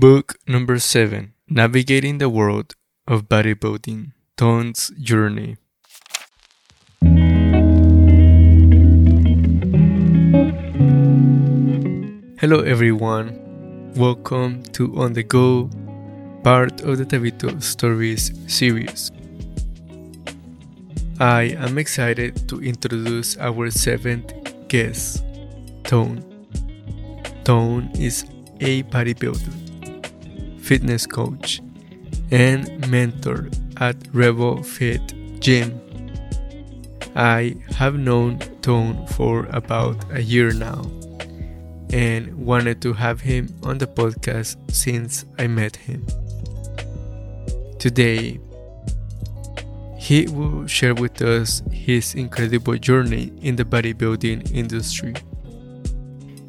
Book number 7 Navigating the World of Bodybuilding Tone's Journey. Hello, everyone. Welcome to On the Go, part of the Tavito Stories series. I am excited to introduce our seventh guest, Tone. Tone is a bodybuilder, fitness coach, and mentor at Rebel Fit Gym. I have known Tone for about a year now and wanted to have him on the podcast since I met him. Today, he will share with us his incredible journey in the bodybuilding industry.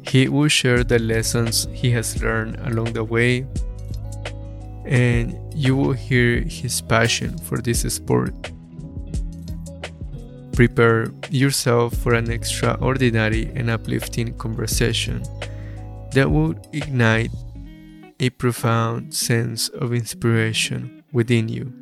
He will share the lessons he has learned along the way, and you will hear his passion for this sport. Prepare yourself for an extraordinary and uplifting conversation that will ignite a profound sense of inspiration within you.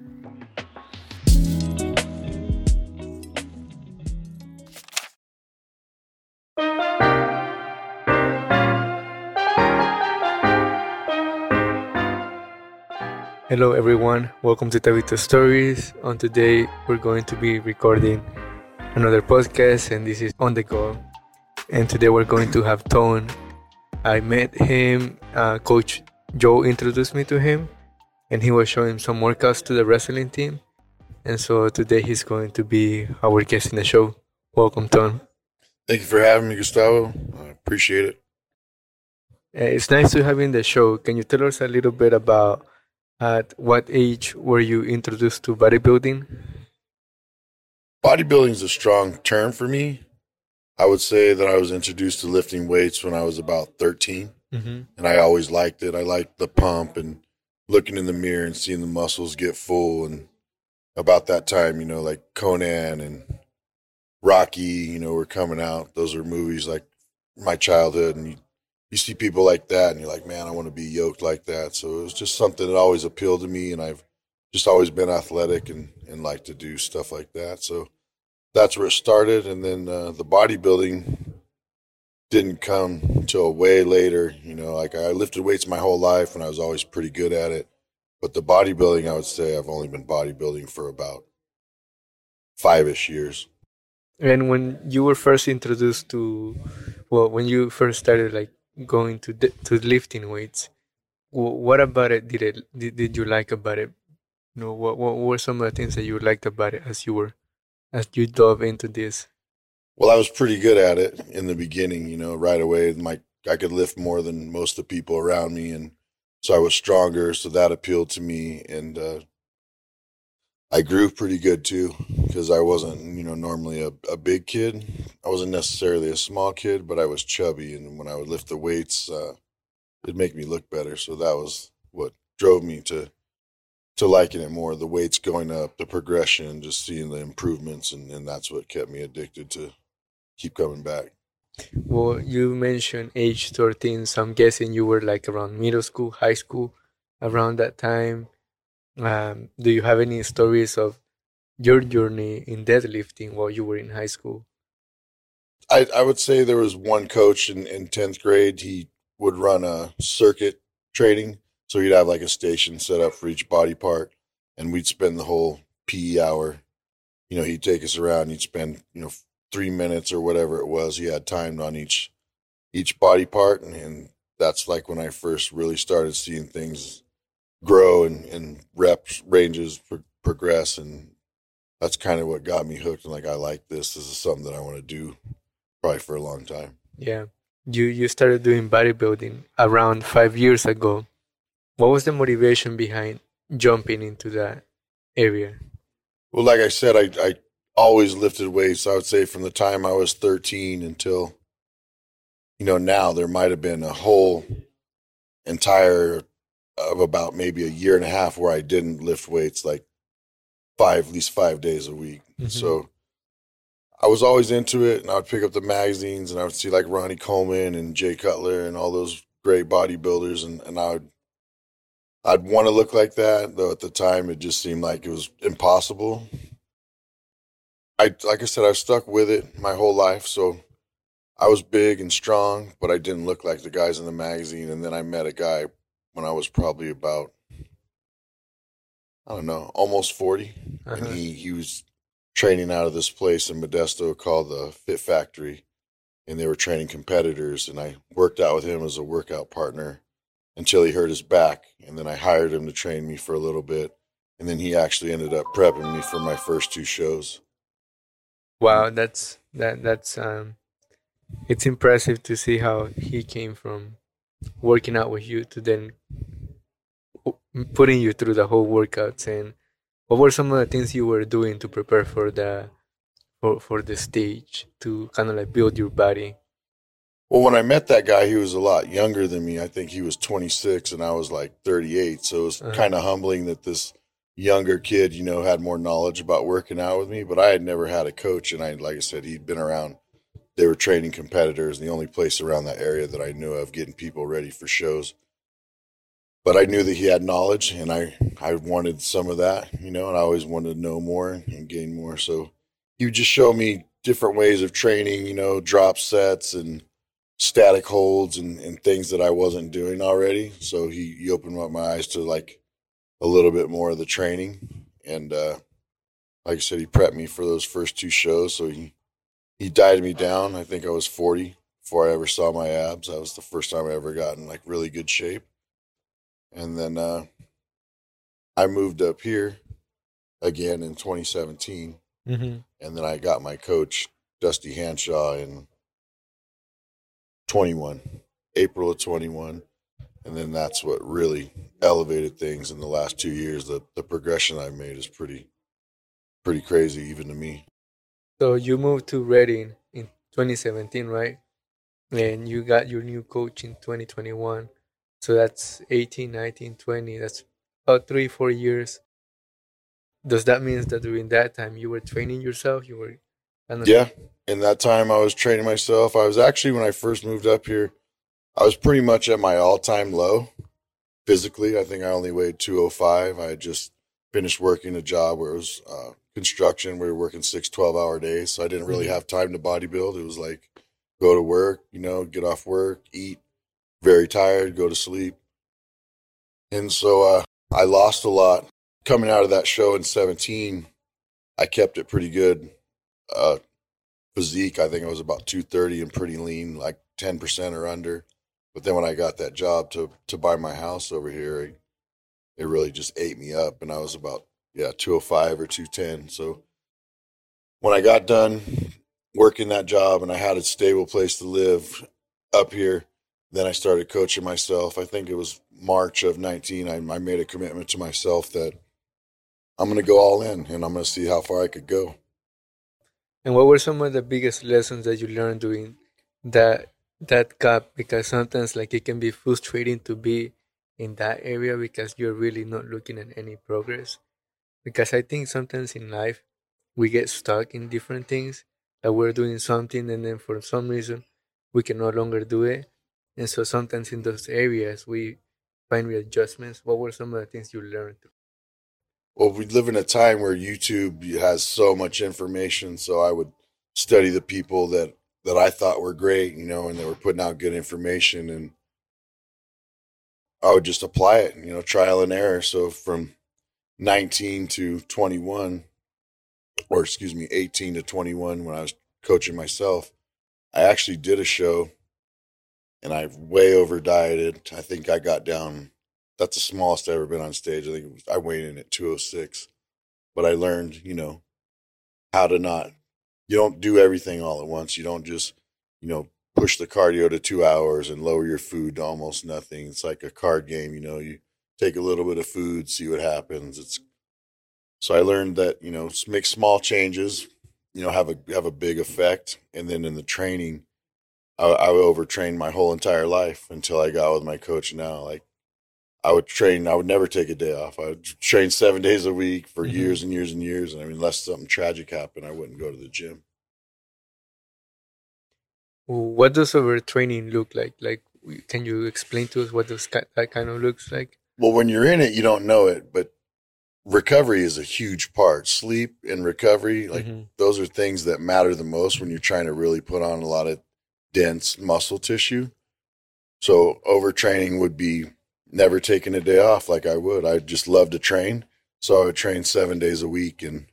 Hello everyone, welcome to Tavito Stories. On today we're going to be recording another podcast and this is on the go. And today we're going to have Tone. I met him, uh, Coach Joe introduced me to him and he was showing some workouts to the wrestling team. And so today he's going to be our guest in the show. Welcome, Tone. Thank you for having me, Gustavo. I appreciate it. Uh, it's nice to have you in the show. Can you tell us a little bit about at what age were you introduced to bodybuilding? Bodybuilding is a strong term for me. I would say that I was introduced to lifting weights when I was about 13, Mm-hmm. and I always liked it. I liked the pump and looking in the mirror and seeing the muscles get full. And about that time, you know, like Conan and Rocky, you know, were coming out. Those were movies like my childhood, and you, you see people like that, and you're like, man, I want to be yoked like that. So it was just something that always appealed to me, and I've just always been athletic and and like to do stuff like that. So that's where it started, and then uh, the bodybuilding didn't come until way later. You know, like I lifted weights my whole life, and I was always pretty good at it. But the bodybuilding, I would say, I've only been bodybuilding for about five ish years. And when you were first introduced to, well, when you first started like going to to lifting weights, what about it did it did, did you like about it? You know, what what were some of the things that you liked about it as you were as you dove into this? Well, I was pretty good at it in the beginning. You know, right away, my I could lift more than most of the people around me, and so I was stronger. So that appealed to me, and uh, I grew pretty good too because I wasn't, you know, normally a, a big kid. I wasn't necessarily a small kid, but I was chubby, and when I would lift the weights, uh, it'd make me look better. So that was what drove me to to liking it more. The weights going up, the progression, just seeing the improvements, and, and that's what kept me addicted to keep coming back. Well, you mentioned age 13, so I'm guessing you were like around middle school, high school, around that time. Um, do you have any stories of your journey in deadlifting while you were in high school? I, I would say there was one coach in, in 10th grade. He would run a circuit training. So he'd have like a station set up for each body part. And we'd spend the whole PE hour. You know, he'd take us around. He'd spend, you know, three minutes or whatever it was. He had timed on each each body part. And, and that's like when I first really started seeing things grow and, and reps ranges pro- progress. And that's kind of what got me hooked. And like, I like this. This is something that I want to do probably for a long time. Yeah. You you started doing bodybuilding around five years ago. What was the motivation behind jumping into that area? Well, like I said, I, I always lifted weights. I would say from the time I was 13 until, you know, now there might have been a whole entire of about maybe a year and a half where I didn't lift weights like five, at least five days a week. Mhm. So I was always into it and I would pick up the magazines and I would see like Ronnie Coleman and Jay Cutler and all those great bodybuilders and, and I would I'd want to look like that, though at the time it just seemed like it was impossible. I like I said, I've stuck with it my whole life, so I was big and strong, but I didn't look like the guys in the magazine. And then I met a guy when I was probably about I don't know, almost 40 Uh-huh. and he he was training out of this place in Modesto called the Fit Factory, and they were training competitors. And I worked out with him as a workout partner until he hurt his back, and then I hired him to train me for a little bit, and then he actually ended up prepping me for my first two shows. Wow, that's that that's um it's impressive to see how he came from working out with you to then putting you through the whole workouts and what were some of the things you were doing to prepare for the for for the stage to kind of like build your body Well, when I met that guy, he was a lot younger than me. I think he was 26 and I was like 38. So it was Uh-huh. kind of humbling that this younger kid, you know, had more knowledge about working out with me. But I had never had a coach. And I, like I said, he'd been around, they were training competitors, the only place around that area that I knew of getting people ready for shows. But I knew that he had knowledge and I, I wanted some of that, you know, and I always wanted to know more and gain more. So he would just show me different ways of training, you know, drop sets and static holds and, and things that I wasn't doing already. So he, he opened up my eyes to like a little bit more of the training. And uh, like I said, he prepped me for those first two shows. So he, he dieted me down. I think I was 40 before I ever saw my abs. That was the first time I ever got in like really good shape. And then uh, I moved up here again in 2017 mm-hmm. and then I got my coach Dusty Hanshaw in 21, April of 21, and then that's what really elevated things in the last two years. The the progression I've made is pretty pretty crazy even to me. So you moved to Redding in 2017 right and you got your new coach in 2021 so that's 18 19 20 that's about three four years does that mean that during that time you were training yourself you were Yeah, in that time I was training myself. I was actually when I first moved up here, I was pretty much at my all time low physically. I think I only weighed 205. I had just finished working a job where it was uh, construction. We were working six 12 hour days. So I didn't really Mhm. have time to bodybuild. It was like go to work, you know, get off work, eat, very tired, go to sleep. And so uh, I lost a lot. Coming out of that show in 17, I kept it pretty good. Uh, physique, I think I was about 230 and pretty lean, like 10% or under. But then when I got that job to to buy my house over here, it, it really just ate me up, and I was about yeah 205 or 210. So when I got done working that job and I had a stable place to live up here, then I started coaching myself. I think it was March of 19. I, I made a commitment to myself that I'm going to go all in, and I'm going to see how far I could go. and what were some of the biggest lessons that you learned during that that gap because sometimes like it can be frustrating to be in that area because you're really not looking at any progress because i think sometimes in life we get stuck in different things that we're doing something and then for some reason we can no longer do it. And so sometimes in those areas we find readjustments. What were some of the things you learned Well, we live in a time where YouTube has so much information, so I would study the people that that I thought were great, you know, and they were putting out good information, and I would just apply it, you know, trial and error. So from 19 to 21, or excuse me, 18 to 21, when I was coaching myself, I actually did a show, and I way over dieted. I think I got down that's the smallest I've ever been on stage. I think was, I weighed in at 206, but I learned, you know, how to not, you don't do everything all at once. You don't just, you know, push the cardio to two hours and lower your food to almost nothing. It's like a card game, you know, you take a little bit of food, see what happens. It's, so I learned that, you know, make small changes, you know, have a, have a big effect. And then in the training, I, I overtrained my whole entire life until I got with my coach now. Like, I would train. I would never take a day off. I would train seven days a week for Mhm. years and years and years. And I mean, unless something tragic happened, I wouldn't go to the gym. what does overtraining look like like can you explain to us what those ki- that kind of looks like Well, when you're in it, you don't know it, but recovery is a huge part. Sleep and recovery, like Mhm. those are things that matter the most when you're trying to really put on a lot of dense muscle tissue. So overtraining would be never taking a day off like I would. I just love to train. So I would train seven days a week and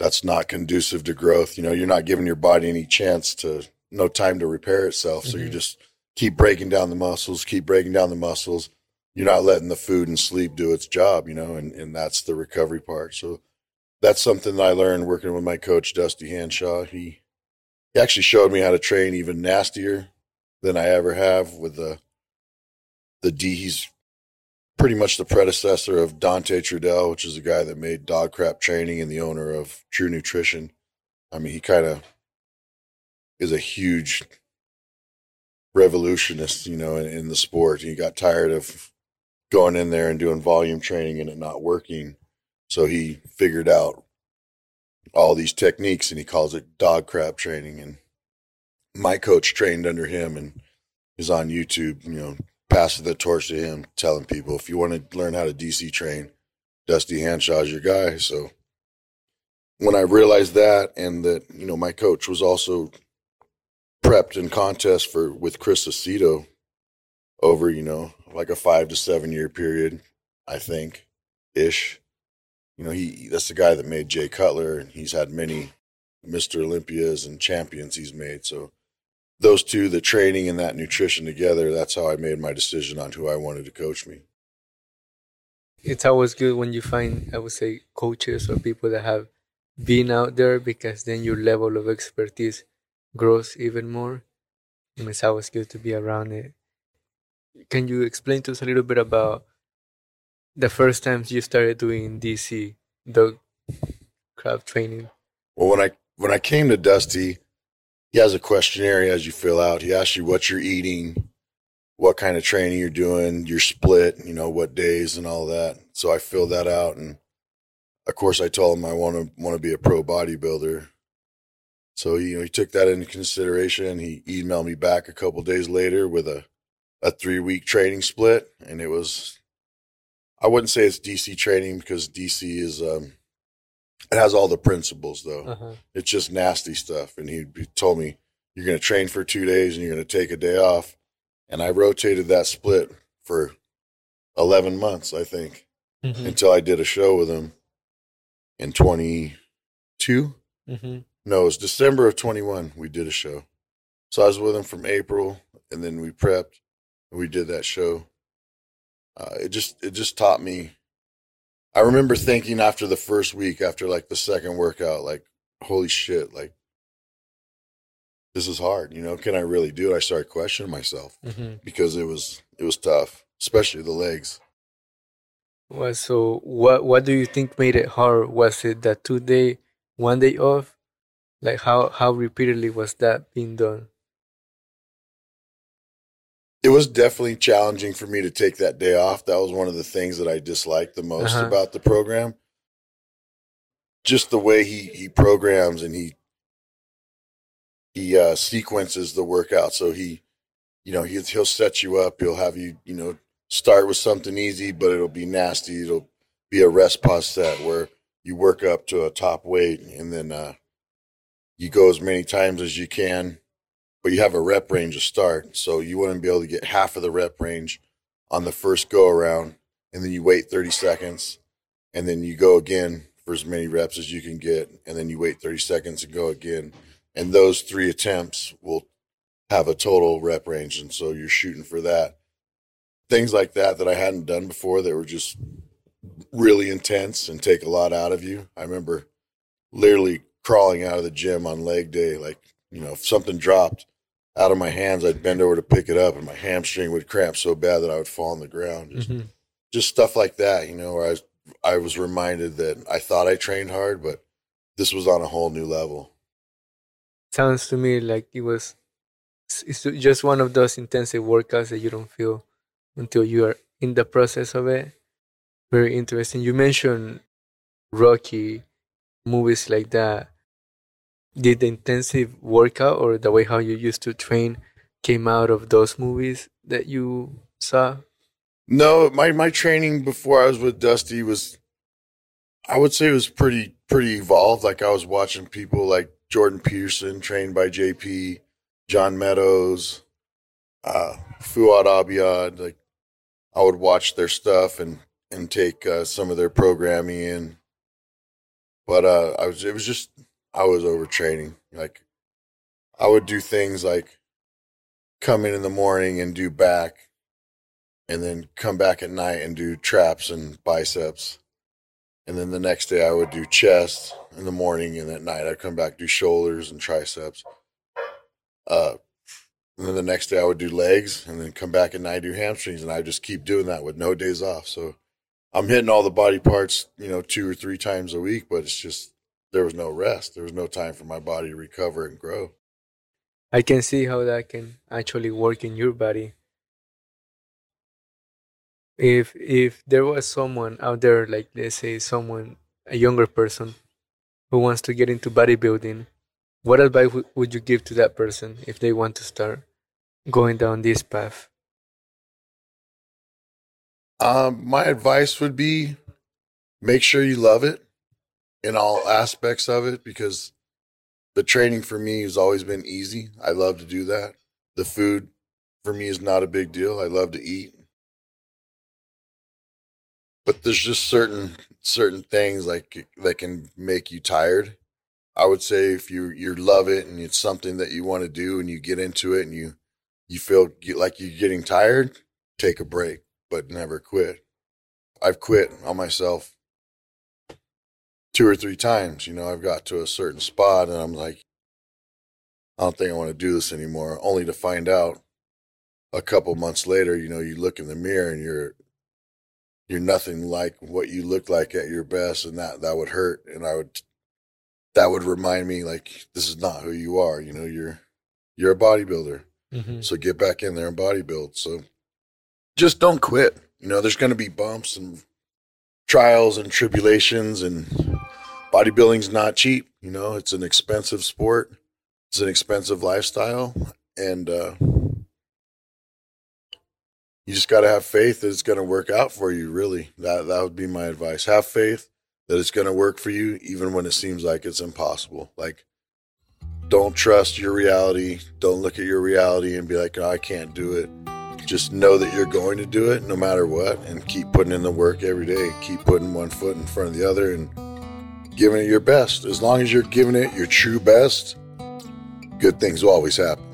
that's not conducive to growth. You know, you're not giving your body any chance to no time to repair itself. So you Mhm. just keep breaking down the muscles, keep breaking down the muscles. You're not letting the food and sleep do its job, you know, and, and that's the recovery part. So that's something that I learned working with my coach, Dusty Hanshaw. He, he actually showed me how to train even nastier than I ever have with the the D. He's pretty much the predecessor of Dante Trudel, which is a guy that made Dog Crap Training and the owner of True Nutrition. I mean, he kind of is a huge revolutionist, you know, in, in the sport. He got tired of going in there and doing volume training and it not working, so he figured out all these techniques and he calls it dog crap training. And my coach trained under him and is on YouTube, you know, passing the torch to him, telling people if you want to learn how to DC train, Dusty Hanshaw's your guy. So when I realized that and that, you know, my coach was also prepped in contest for with Chris Aceto over, you know, like a five to seven year period, I think, ish. You know, he that's the guy that made Jay Cutler and he's had many Mr. Olympias and champions he's made. So those two, the training and that nutrition together, that's how I made my decision on who I wanted to coach me. It's always good when you find, I would say, coaches or people that have been out there because then your level of expertise grows even more. And it's always good to be around it. Can you explain to us a little bit about the first times you started doing DC, dog crap training? Well, when I when I came to Dusty, he has a questionnaire has you fill out. He asks you what you're eating, what kind of training you're doing, your split, you know, what days and all that. So I filled that out, and of course, I told him I want to want to be a pro bodybuilder. So you know, he took that into consideration. He emailed me back a couple days later with a a three week training split, and it was. I wouldn't say it's DC training because DC is um, it has all the principles though Uh-huh. it's just nasty stuff. And he, told me, you're going to train for two days and you're going to take a day off. And I rotated that split for 11 months, I think, Mm-hmm. until I did a show with him in 22. Mm-hmm. No, it was December of 21. We did a show. So I was with him from April and then we prepped we did that show. Uh, it just, it just taught me. I remember thinking after the first week, after like the second workout, like, holy shit, like, this is hard. You know, can I really do it? I started questioning myself Mm-hmm. because it was, it was tough, especially the legs. Well, so what what do you think made it hard? Was it that two day, one day off? Like how how repeatedly was that being done? It was definitely challenging for me to take that day off. That was one of the things that I disliked the most Uh-huh. about the program. Just the way he he programs and he he uh, sequences the workout. So he, you know, he he'll set you up. He'll have you, you know, start with something easy, but it'll be nasty. It'll be a rest pause set where you work up to a top weight and then uh, you go as many times as you can but you have a rep range to start. So you wouldn't be able to get half of the rep range on the first go around, and then you wait 30 seconds, and then you go again for as many reps as you can get, and then you wait 30 seconds and go again. And those three attempts will have a total rep range. And so you're shooting for that. Things like that that I hadn't done before that were just really intense and take a lot out of you. I remember literally crawling out of the gym on leg day, like, you know, if something dropped, out of my hands, I'd bend over to pick it up, and my hamstring would cramp so bad that I would fall on the ground. Just, Mm-hmm. just stuff like that, you know. Where I was, I was reminded that I thought I trained hard, but this was on a whole new level. Sounds to me like it was. It's just one of those intensive workouts that you don't feel until you are in the process of it. Very interesting. You mentioned Rocky, movies like that. Did the intensive workout or the way how you used to train came out of those movies that you saw? No, my my training before I was with Dusty was, I would say, it was pretty pretty evolved. Like I was watching people like Jordan Peterson trained by JP, John Meadows, uh, Fouad Abiad. Like I would watch their stuff and and take uh, some of their programming in. But uh, I was it was just I was overtraining. Like I would do things like come in in the morning and do back, and then come back at night and do traps and biceps. And then the next day I would do chest in the morning, and at night I'd come back do shoulders and triceps. Uh, and then the next day I would do legs, and then come back at night do hamstrings, and I just keep doing that with no days off. So I'm hitting all the body parts, you know, two or three times a week, but it's just there was no rest. There was no time for my body to recover and grow. I can see how that can actually work in your body. If if there was someone out there, like let's say someone, a younger person, who wants to get into bodybuilding, what advice w- would you give to that person if they want to start going down this path? Um, my advice would be make sure you love it in all aspects of it because the training for me has always been easy. I love to do that. The food for me is not a big deal. I love to eat. But there's just certain certain things like that can make you tired. I would say if you you love it and it's something that you want to do and you get into it and you you feel like you're getting tired, take a break, but never quit. I've quit on myself two or three times. You know, I've got to a certain spot and I'm like, I don't think I want to do this anymore. Only to find out a couple months later, you know, you look in the mirror and you're you're nothing like what you looked like at your best, and that that would hurt. And I would that would remind me like this is not who you are. You know, you're you're a bodybuilder, mm-hmm. so get back in there and bodybuild. So just don't quit. You know, there's going to be bumps and trials and tribulations, and bodybuilding's not cheap. You know, it's an expensive sport. It's an expensive lifestyle, and uh, you just got to have faith that it's going to work out for you. Really, that that would be my advice. Have faith that it's going to work for you, even when it seems like it's impossible. Like, don't trust your reality. Don't look at your reality and be like, oh, I can't do it. Just know that you're going to do it no matter what, and keep putting in the work every day. Keep putting one foot in front of the other and giving it your best. As long as you're giving it your true best, good things will always happen.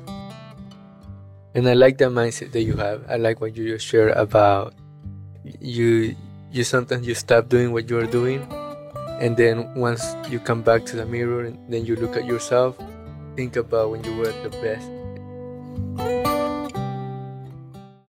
And I like that mindset that you have. I like what you just shared about you. You sometimes you stop doing what you're doing, and then once you come back to the mirror and then you look at yourself, think about when you were the best.